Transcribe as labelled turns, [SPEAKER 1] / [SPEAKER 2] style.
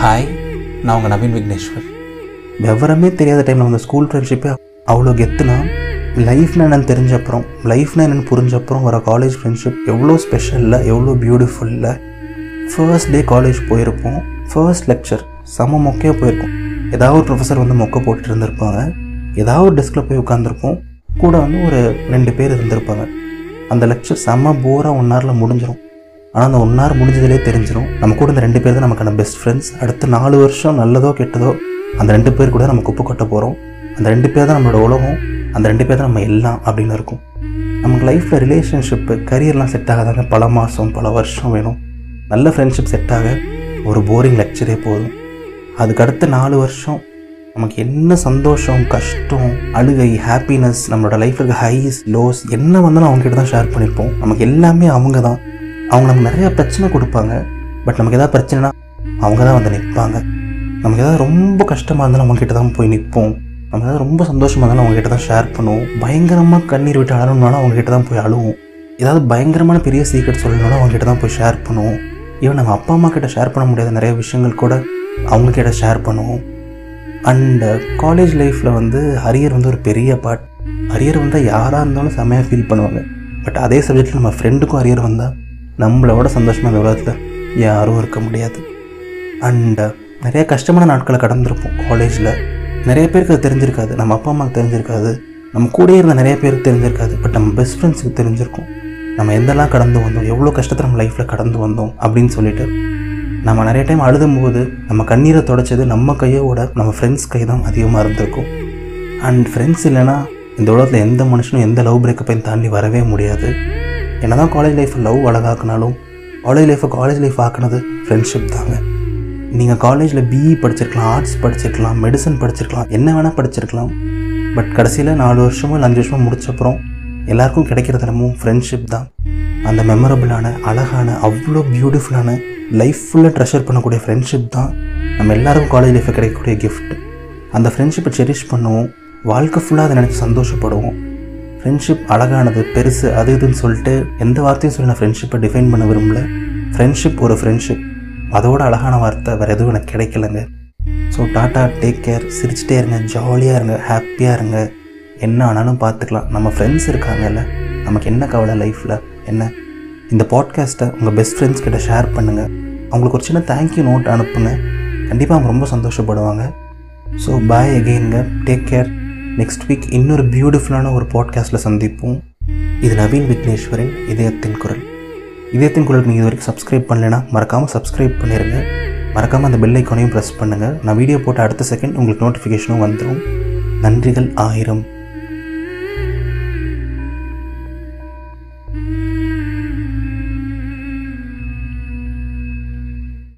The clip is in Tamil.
[SPEAKER 1] ஹாய் நான் உங்கள் நவீன் விக்னேஸ்வர்.
[SPEAKER 2] விவரமே தெரியாத டைமில் வந்த ஸ்கூல் ஃப்ரெண்ட்ஷிப்பே அவ்வளோ கெத்துனா லைஃப்பில் என்னென்னு தெரிஞ்ச அப்புறம் லைஃப்னா என்னென்னு புரிஞ்ச அப்புறம் வர காலேஜ் ஃப்ரெண்ட்ஷிப் எவ்வளோ ஸ்பெஷலில் எவ்வளோ பியூட்டிஃபுல்ல ஃபர்ஸ்ட் டே காலேஜ் போயிருப்போம் ஃபர்ஸ்ட் லெக்சர் செம மொக்கையாக போயிருக்கோம். ஏதாவது ஒரு ப்ரொஃபஸர் வந்து மொக்கை போட்டுட்டு இருந்திருப்பாங்க. ஏதாவது ஒரு டெஸ்கில் போய் உட்காந்துருப்போம் கூட வந்து ஒரு ரெண்டு பேர் இருந்திருப்பாங்க. அந்த லெக்சர் செம்ம போராக ஒன் ஹவரில் முடிஞ்சிடும் ஆனால் அந்த ஒன் ஹவர் முடிஞ்சதுலேயே தெரிஞ்சிடும் நம்ம கூட இந்த ரெண்டு பேர் தான் நமக்கான பெஸ்ட் ஃப்ரெண்ட்ஸ் அடுத்த நாலு வருஷம் நல்லதோ கெட்டதோ அந்த ரெண்டு பேர் கூட நம்ம குப்பை கொட்ட போகிறோம் அந்த ரெண்டு பேர் தான் நம்மளோட உலகம். அந்த ரெண்டு பேர் தான் நம்ம எல்லாம் அப்படின்னு இருக்கும். நமக்கு லைஃப்பில் ரிலேஷன்ஷிப்பு கரியர்லாம் செட் ஆகாதாங்க. பல மாதம் பல வருஷம் வேணும். நல்ல ஃப்ரெண்ட்ஷிப் செட் ஆக ஒரு போரிங் லெக்சரே போதும். அதுக்கு அடுத்த நாலு வருஷம். நமக்கு என்ன சந்தோஷம் கஷ்டம் அழுகை ஹாப்பினஸ் நம்மளோட லைஃப்பில் இருக்க ஹைஸ் லோஸ் என்ன வந்தாலும் அவங்ககிட்ட தான் ஷேர் பண்ணியிருப்போம் நமக்கு எல்லாமே அவங்க தான் அவங்க நமக்கு நிறைய பிரச்சனை கொடுப்பாங்க. பட் நமக்கு எதாவது பிரச்சனைனா அவங்க தான் வந்து நிற்பாங்க. நமக்கு எதாவது ரொம்ப கஷ்டமாக இருந்தாலும் அவங்கக்கிட்ட தான் போய் நிற்போம். நம்ம ஏதாவது ரொம்ப சந்தோஷமாக இருந்தாலும் அவங்ககிட்ட தான் ஷேர் பண்ணுவோம். பயங்கரமாக கண்ணீர் விட்டு அழணும்னாலும் அவங்ககிட்ட தான் போய் அழுவோம். ஏதாவது பயங்கரமான பெரிய சீக்ரெட் சொல்லணும்னாலும் அவங்ககிட்ட தான் போய் ஷேர் பண்ணுவோம். ஈவன் நம்ம அப்பா அம்மா கிட்ட ஷேர் பண்ண முடியாத நிறைய விஷயங்கள் கூட அவங்கக்கிட்ட ஷேர் பண்ணுவோம். அண்ட் காலேஜ் லைஃப்பில் வந்து ஹரியர் வந்து ஒரு பெரிய பார்ட் ஹரியர் வந்தால் யாராக இருந்தாலும் செம்மையாக ஃபீல் பண்ணுவாங்க. பட் அதே சப்ஜெக்டில் நம்ம ஃப்ரெண்டுக்கும் அரியர் வந்தால் நம்மளோட சந்தோஷமாக இந்த உலகத்தில் யாரும் இருக்க முடியாது. அண்ட் uh, நிறைய கஷ்டமான நாட்களை கடந்திருப்போம் காலேஜில் நிறைய பேருக்கு அது தெரிஞ்சிருக்காது. நம்ம அப்பா அம்மாவுக்கு தெரிஞ்சிருக்காது. நம்ம கூடயே இருந்த நிறைய பேருக்கு தெரிஞ்சிருக்காது. பட் நம்ம பெஸ்ட் ஃப்ரெண்ட்ஸுக்கு தெரிஞ்சிருக்கும். நம்ம எந்தெல்லாம் கடந்து வந்தோம் எவ்வளோ கஷ்டத்தை நம்ம லைஃப்பில் கடந்து வந்தோம் அப்படின்னு சொல்லிட்டு. நம்ம நிறைய டைம் அழுதும்போது நம்ம கண்ணீரை தொடச்சது நம்ம கையோட நம்ம ஃப்ரெண்ட்ஸ் கை தான் அதிகமாக இருந்திருக்கும். அண்ட் ஃப்ரெண்ட்ஸ் இல்லைன்னா இந்த உலகத்தில் எந்த மனுஷனும் எந்த லவ் பிரேக்கப்பையும் தாண்டி வரவே முடியாது. என்னதான் காலேஜ் லைஃப் லவ் அழகாக்குனாலும் காலேஜ் லைஃப்பை காலேஜ் லைஃப் ஆக்குனது ஃப்ரெண்ட்ஷிப் தாங்க. நீங்கள் காலேஜில் பிஇ படிச்சிருக்கலாம் ஆர்ட்ஸ் படிச்சிருக்கலாம் மெடிசன் படிச்சிருக்கலாம் என்ன வேணால் படிச்சிருக்கலாம். பட் கடைசியில் நாலு வருஷமோ இல்லை அஞ்சு வருஷமோ முடிச்சப்புறம் எல்லாருக்கும் கிடைக்கிற தினமும் ஃப்ரெண்ட்ஷிப் தான். அந்த மெமரபிளான அழகான அவ்வளோ பியூட்டிஃபுல்லான லைஃப் ஃபுல்லாக ட்ரெஷர் பண்ணக்கூடிய ஃப்ரெண்ட்ஷிப் தான் நம்ம எல்லாருக்கும் காலேஜ் லைஃப்பில் கிடைக்கக்கூடிய கிஃப்ட் அந்த ஃப்ரெண்ட்ஷிப்பை செரிஷ் பண்ணுவோம் வாழ்க்கை ஃபுல்லாக அதை நினச்சி சந்தோஷப்படுவோம். ஃப்ரெண்ட்ஷிப் அழகானது பெருசு அது இதுன்னு சொல்லிட்டு எந்த வார்த்தையும் சொல்லி நான் ஃப்ரெண்ட்ஷிப்பை டிஃபைன் பண்ண விரும்பல. ஃப்ரெண்ட்ஷிப் ஒரு ஃப்ரெண்ட்ஷிப் அதோட அழகான வார்த்தை வேறு எதுவும் எனக்கு கிடைக்கலங்க. ஸோ டாட்டா டேக் கேர் சிரிச்சிட்டே இருங்க. ஜாலியாக இருங்க. ஹாப்பியாக இருங்க. என்ன ஆனாலும் பார்த்துக்கலாம் நம்ம ஃப்ரெண்ட்ஸ் இருக்காங்கல்ல. நமக்கு என்ன கவலை லைஃப்பில் என்ன? இந்த பாட்காஸ்ட்டை உங்கள் பெஸ்ட் ஃப்ரெண்ட்ஸ் கிட்ட ஷேர் பண்ணுங்கள் அவங்களுக்கு ஒரு சின்ன தேங்க்யூ நோட் அனுப்புங்க. கண்டிப்பாக அவங்க ரொம்ப சந்தோஷப்படுவாங்க. ஸோ பாய் அகெயின்ங்க டேக் கேர் நெக்ஸ்ட் வீக் இன்னொரு பியூட்டிஃபுல்லான ஒரு பாட்காஸ்ட்டில் சந்திப்போம். இது நவீன் விக்னேஸ்வரின் இதயத்தின் குரல். இதயத்தின் குரல் நீங்கள் இது வரைக்கும் சப்ஸ்கிரைப் பண்ணலைன்னா மறக்காமல் சப்ஸ்கிரைப் பண்ணிடுங்க மறக்காமல் அந்த பெல் ஐக்கானையும் ப்ரெஸ் பண்ணுங்கள் நான் வீடியோ போட்ட அடுத்த செகண்ட் உங்களுக்கு நோட்டிஃபிகேஷனும் வந்துடும் நன்றிகள் ஆயிரம்.